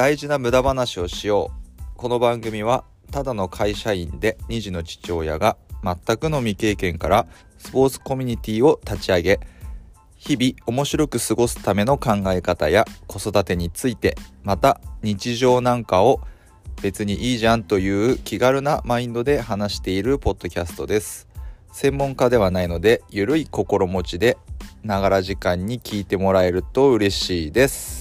大事な無駄話をしよう。この番組はただの会社員で2児の父親が全くの未経験からスポーツコミュニティを立ち上げ日々面白く過ごすための考え方や子育てについてまた日常なんかを別にいいじゃんという気軽なマインドで話しているポッドキャストです。専門家ではないのでゆるい心持ちでながら時間に聞いてもらえると嬉しいです。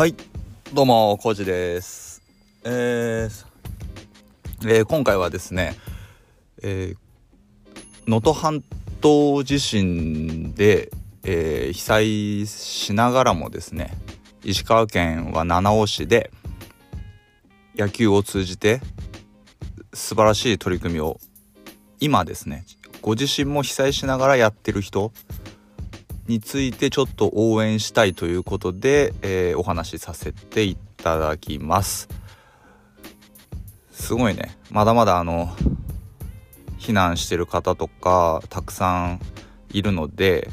はい。どうもコージです。えーえー今回はですねえー能登半島地震で、えー被災しながらもですね石川県は七尾市で野球を通じて素晴らしい取り組みを今ですねご自身も被災しながらやってる人についてちょっと応援したいということで、えーお話しさせていただきます。すごいね。まだまだあの避難してる方とかたくさんいるので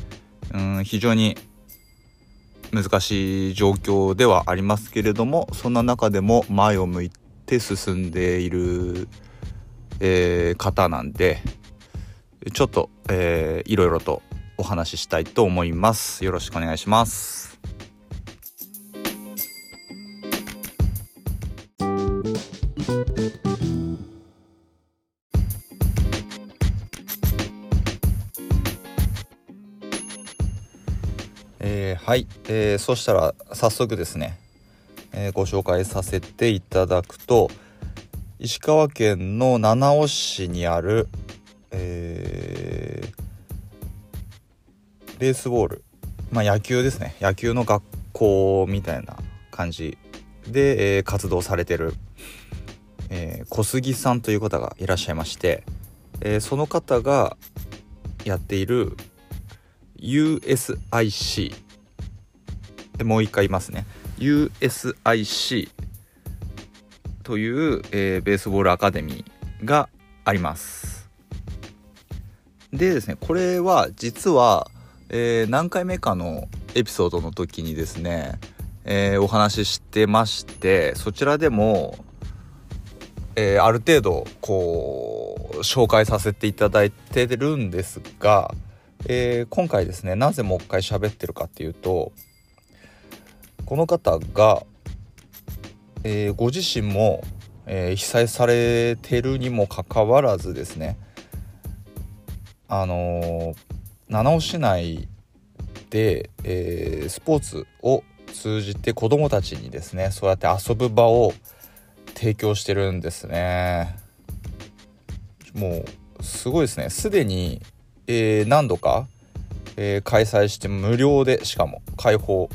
うん非常に難しい状況ではありますけれどもそんな中でも前を向いて進んでいる、えー方なんでちょっと、えーいろいろとお話ししたいと思います。よろしくお願いします。えーはい、えーそしたら早速ですね、えーご紹介させていただくと石川県の七尾市にある、えーベースボール。まあ野球ですね。野球の学校みたいな感じ。で、えー活動されてる、えー小杉さんという方がいらっしゃいまして、えーその方がやっている USIC でもう一回言いますね。USIC という、えーベースボールアカデミーがあります。でですねこれは実は、えー何回目かのエピソードの時にですね、えーお話ししてましてそちらでも、えーある程度こう紹介させていただいてるんですが、え今回ですねなぜもう一回喋ってるかっていうとこの方が、えご自身も、え被災されてるにもかかわらずですねあのー七尾市内で、えースポーツを通じて子どもたちにですねそうやって遊ぶ場を提供してるんですね。もうすごいですね。すでに、えー何度か、えー開催して無料でしかも開放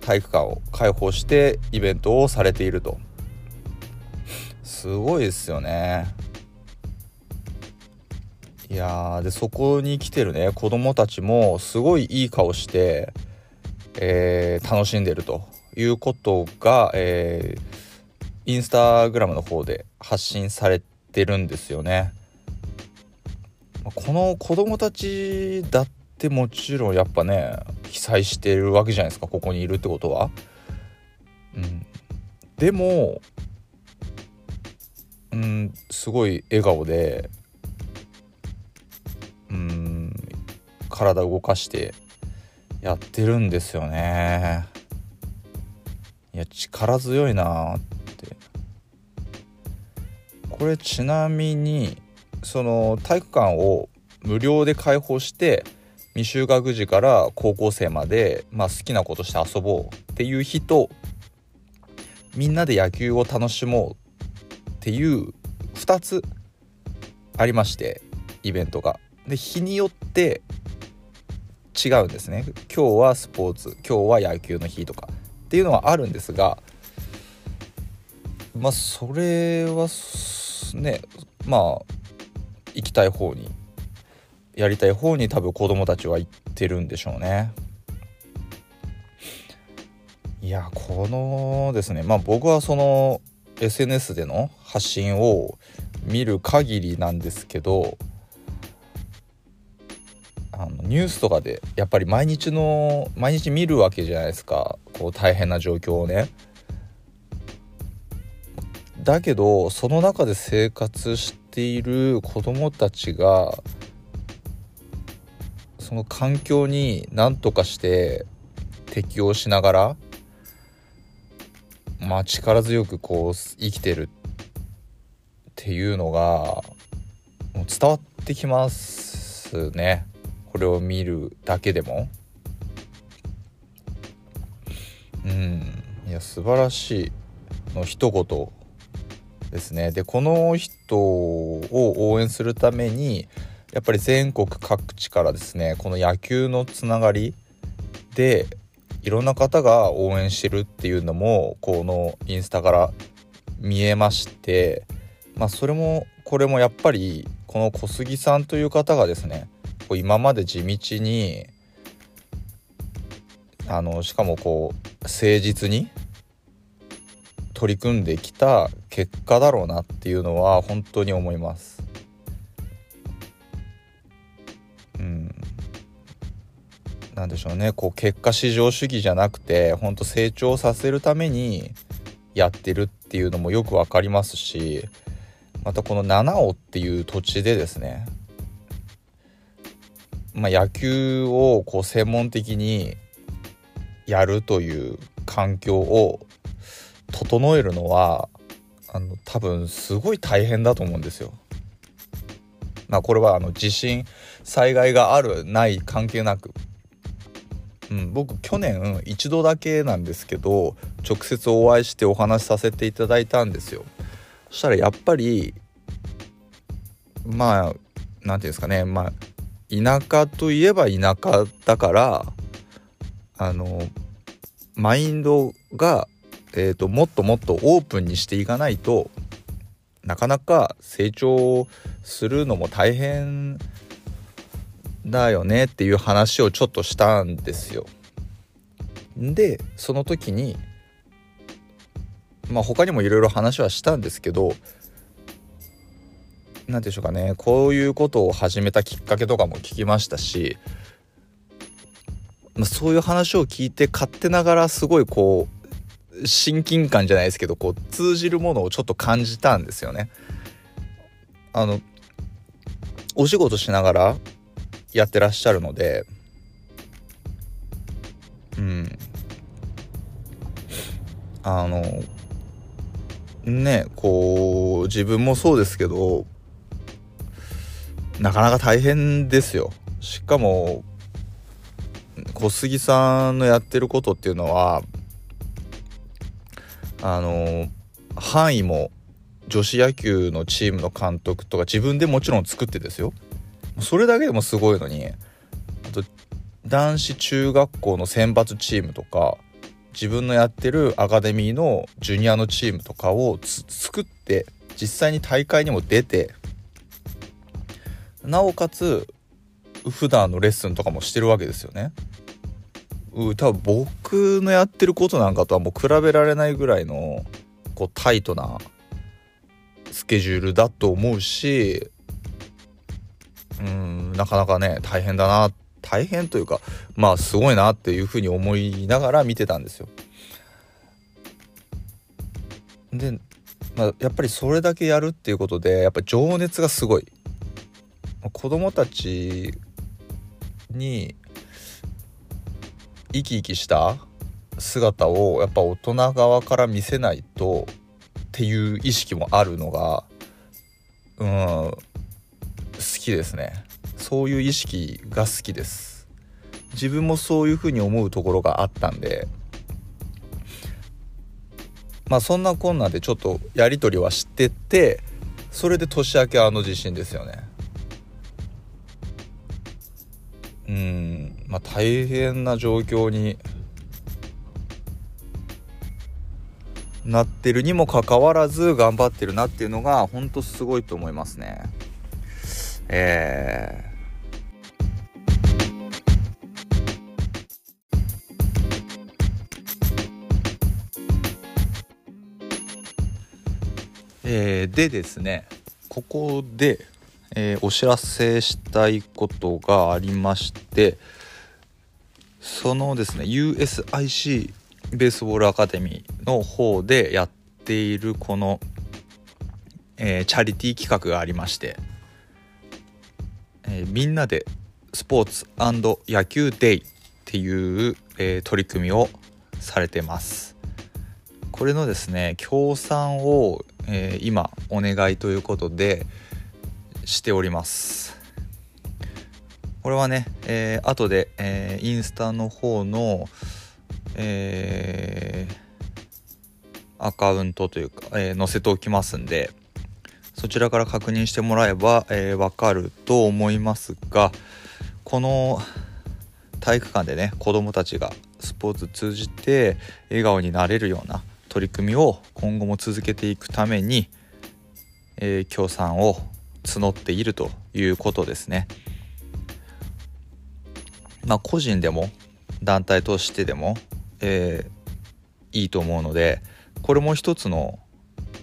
体育館を開放してイベントをされていると。すごいですよね。いやーでそこに来てるね子供たちもすごいいい顔して、えー楽しんでるということが、えーインスタグラムの方で発信されてるんですよね。この子供たちだってもちろんやっぱね被災してるわけじゃないですかここにいるってことは。うん、でもうんすごい笑顔で体動かしてやってるんですよね。いや力強いなーってこれちなみにその体育館を無料で開放して未就学児から高校生まで、まあ、好きなことして遊ぼうっていう日とみんなで野球を楽しもうっていう2つありましてイベントが。で日によって違うんですね今日はスポーツ今日は野球の日とかっていうのはあるんですがまあそれはねまあ行きたい方にやりたい方に多分子供たちは行ってるんでしょうね。いやこのですねまあ僕はその SNS での発信を見る限りなんですけどあのニュースとかでやっぱり毎日の毎日見るわけじゃないですか。こう大変な状況をね。だけどその中で生活している子どもたちがその環境に何とかして適応しながらまあ力強くこう生きてる。っていうのがもう伝わってきますね。これを見るだけでも。うん。いや素晴らしいの一言ですね。でこの人を応援するためにやっぱり全国各地からですねこの野球のつながりでいろんな方が応援してるっていうのもこのインスタから見えましてまあそれもこれもやっぱりこの小杉さんという方がですねこう今まで地道にあのしかもこう誠実に取り組んできた結果だろうなっていうのは本当に思います。うん、なんでしょうねこう結果至上主義じゃなくて本当成長させるためにやってるっていうのもよく分かりますしまたこの七尾っていう土地でですねまあ、野球をこう専門的にやるという環境を整えるのはあの多分すごい大変だと思うんですよ。まあこれはあの地震災害があるない関係なく、うん、僕去年一度だけなんですけど直接お会いしてお話しさせていただいたんですよ。そしたらやっぱりまあ何て言うんですかねまあ田舎といえば田舎だからあのマインドがえーと、もっともっとオープンにしていかないとなかなか成長するのも大変だよねっていう話をちょっとしたんですよ。でその時にまあ他にもいろいろ話はしたんですけど何でしょうかねこういうことを始めたきっかけとかも聞きましたし、まあ、そういう話を聞いて勝手ながらすごいこう親近感じゃないですけどこう通じるものをちょっと感じたんですよね。あのお仕事しながらやってらっしゃるのでうんあのねこう自分もそうですけどなかなか大変ですよ。しかも小杉さんのやってることっていうのはあの範囲も女子野球のチームの監督とか自分でもちろん作ってですよそれだけでもすごいのにあと男子中学校の選抜チームとか自分のやってるアカデミーのジュニアのチームとかを作って実際に大会にも出てなおかつ普段のレッスンとかもしてるわけですよね。多分僕のやってることなんかとはもう比べられないぐらいのこうタイトなスケジュールだと思うしうんなかなかね大変だな大変というかまあすごいなっていうふうに思いながら見てたんですよ。で、まあ、やっぱりそれだけやるっていうことでやっぱ情熱がすごい。子供たちに生き生きした姿をやっぱ大人側から見せないとっていう意識もあるのがうん好きですね。そういう意識が好きです。自分もそういうふうに思うところがあったんで。まあそんなこんなでちょっとやり取りはしててそれで年明けあの地震ですよね。うんまあ大変な状況になってるにもかかわらず頑張ってるなっていうのが本当すごいと思いますね。えーえー、でですねここで、えー、お知らせしたいことがありましてそのですね USIC ベースボールアカデミーの方でやっているこの、えー、チャリティー企画がありまして、えー、みんなでスポーツ野球デイっていう、えー、取り組みをされてます。これのですね協賛を、え、今お願いということでしております。これはね、えー、後で、えー、インスタの方の、えー、アカウントというか、えー、載せておきますんでそちらから確認してもらえば、えー、分かると思いますがこの体育館でね子どもたちがスポーツ通じて笑顔になれるような取り組みを今後も続けていくために、えー、協賛を募っているということですね。まあ、個人でも団体としてでも、えー、いいと思うのでこれも一つの、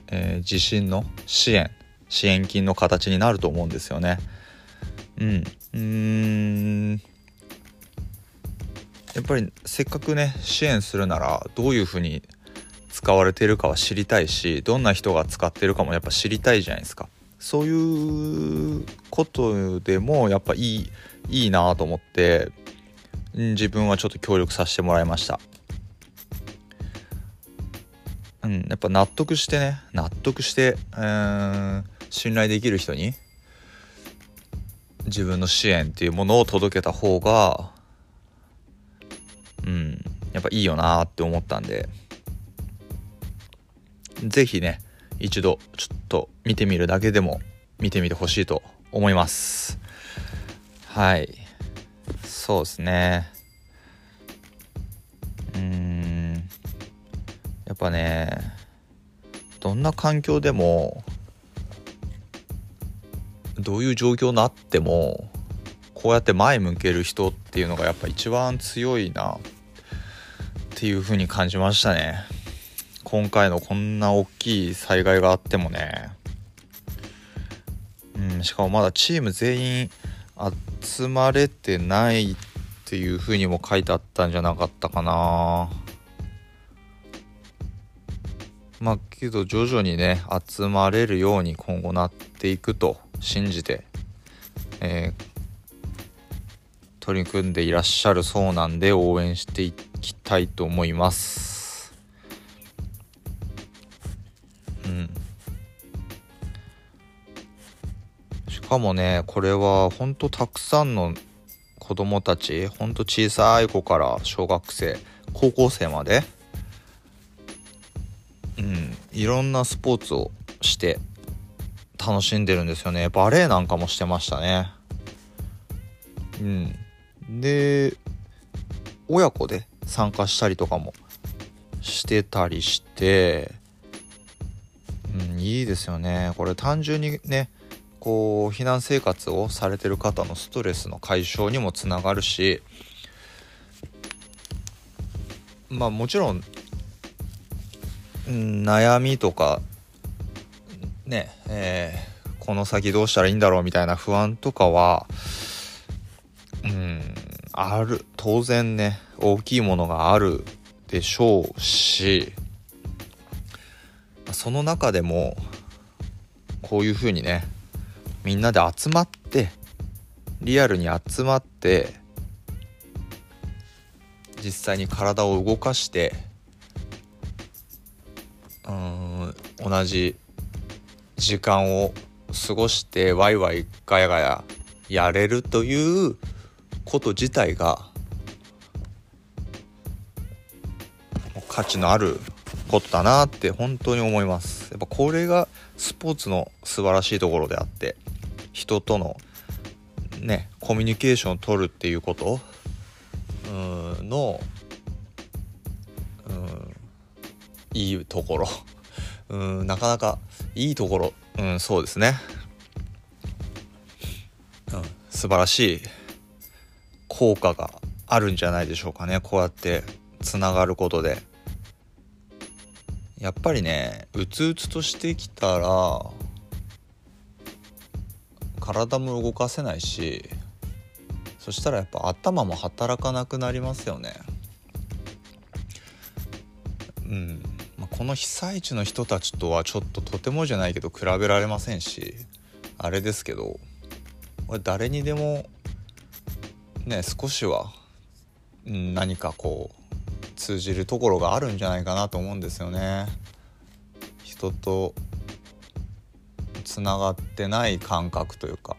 えー、地震の支援支援金の形になると思うんですよね。うんうんやっぱりせっかくね支援するならどういうふうに使われてるかは知りたいしどんな人が使ってるかもやっぱ知りたいじゃないですかそういうことでもやっぱいいいいなと思って自分はちょっと協力させてもらいました。うんやっぱ納得してね納得して、えー、信頼できる人に自分の支援っていうものを届けた方がうんやっぱいいよなって思ったんで是非ね一度ちょっと見てみるだけでも見てみてほしいと思います。はい。そうですね。うん。やっぱねどんな環境でもどういう状況になってもこうやって前向ける人っていうのがやっぱ一番強いなっていう風に感じましたね。今回のこんな大きい災害があってもねうんしかもまだチーム全員集まれてないっていう風にも書いてあったんじゃなかったかな。まあけど徐々にね集まれるように今後なっていくと信じて、えー、取り組んでいらっしゃるそうなんで応援していきたいと思います。かもねこれはほんとたくさんの子供たちほんと小さい子から小学生高校生までうんいろんなスポーツをして楽しんでるんですよね。バレエなんかもしてましたね。うん。で親子で参加したりとかもしてたりしてうんいいですよね。これ単純にねこう避難生活をされてる方のストレスの解消にもつながるしまあもちろん、悩みとかねえー、この先どうしたらいいんだろうみたいな不安とかはうんある。当然ね大きいものがあるでしょうしその中でもこういうふうにねみんなで集まってリアルに集まって実際に体を動かしてうん同じ時間を過ごしてワイワイガヤガヤやれるということ自体が価値のあることだなって本当に思います。やっぱこれがスポーツの素晴らしいところであって人とのねコミュニケーションを取るっていうことのうんいいところ。うんなかなかいいところ。うんそうですね。うん素晴らしい効果があるんじゃないでしょうかね。こうやってつながることで。やっぱりねうつうつとしてきたら体も動かせないしそしたらやっぱ頭も働かなくなりますよね。うんまあ、この被災地の人たちとはちょっととてもじゃないけど比べられませんしあれですけど誰にでもね少しは何かこう通じるところがあるんじゃないかなと思うんですよね。人とつながってない感覚というか、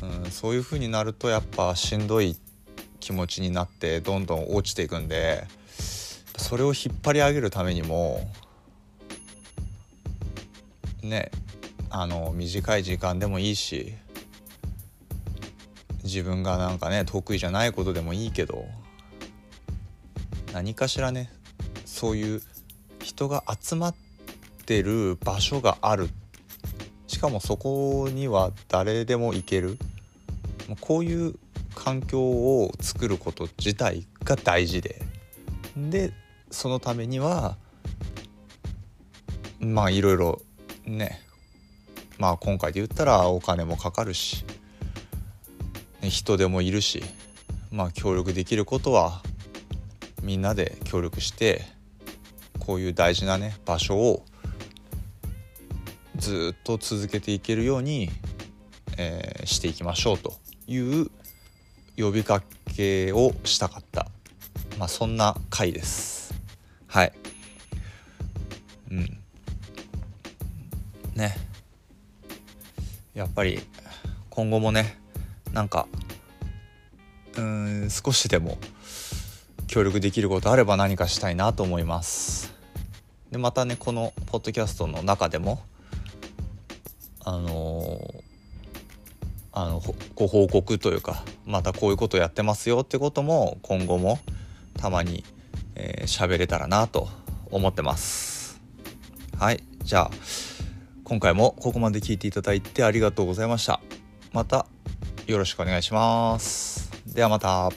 うん、そういう風になるとやっぱしんどい気持ちになってどんどん落ちていくんでそれを引っ張り上げるためにもねあの短い時間でもいいし自分がなんかね得意じゃないことでもいいけど何かしらねそういう人が集まってる場所がある。しかもそこには誰でも行ける。こういう環境を作ること自体が大事で。でそのためにはまあいろいろねまあ今回で言ったらお金もかかるし人でもいるしまあ協力できることはみんなで協力してこういう大事なね場所をずっと続けていけるように、えー、していきましょうという呼びかけをしたかった、まあ、そんな回です。はい。うん。ね。やっぱり今後もねなんかうん少しでも協力できることあれば何かしたいなと思います。でまたねこのポッドキャストの中でもあのあのご報告というかまたこういうことやってますよってことも今後もたまに喋、えー、れたらなと思ってます。はいじゃあ今回もここまで聞いていただいてありがとうございました。またよろしくお願いします。ではまた。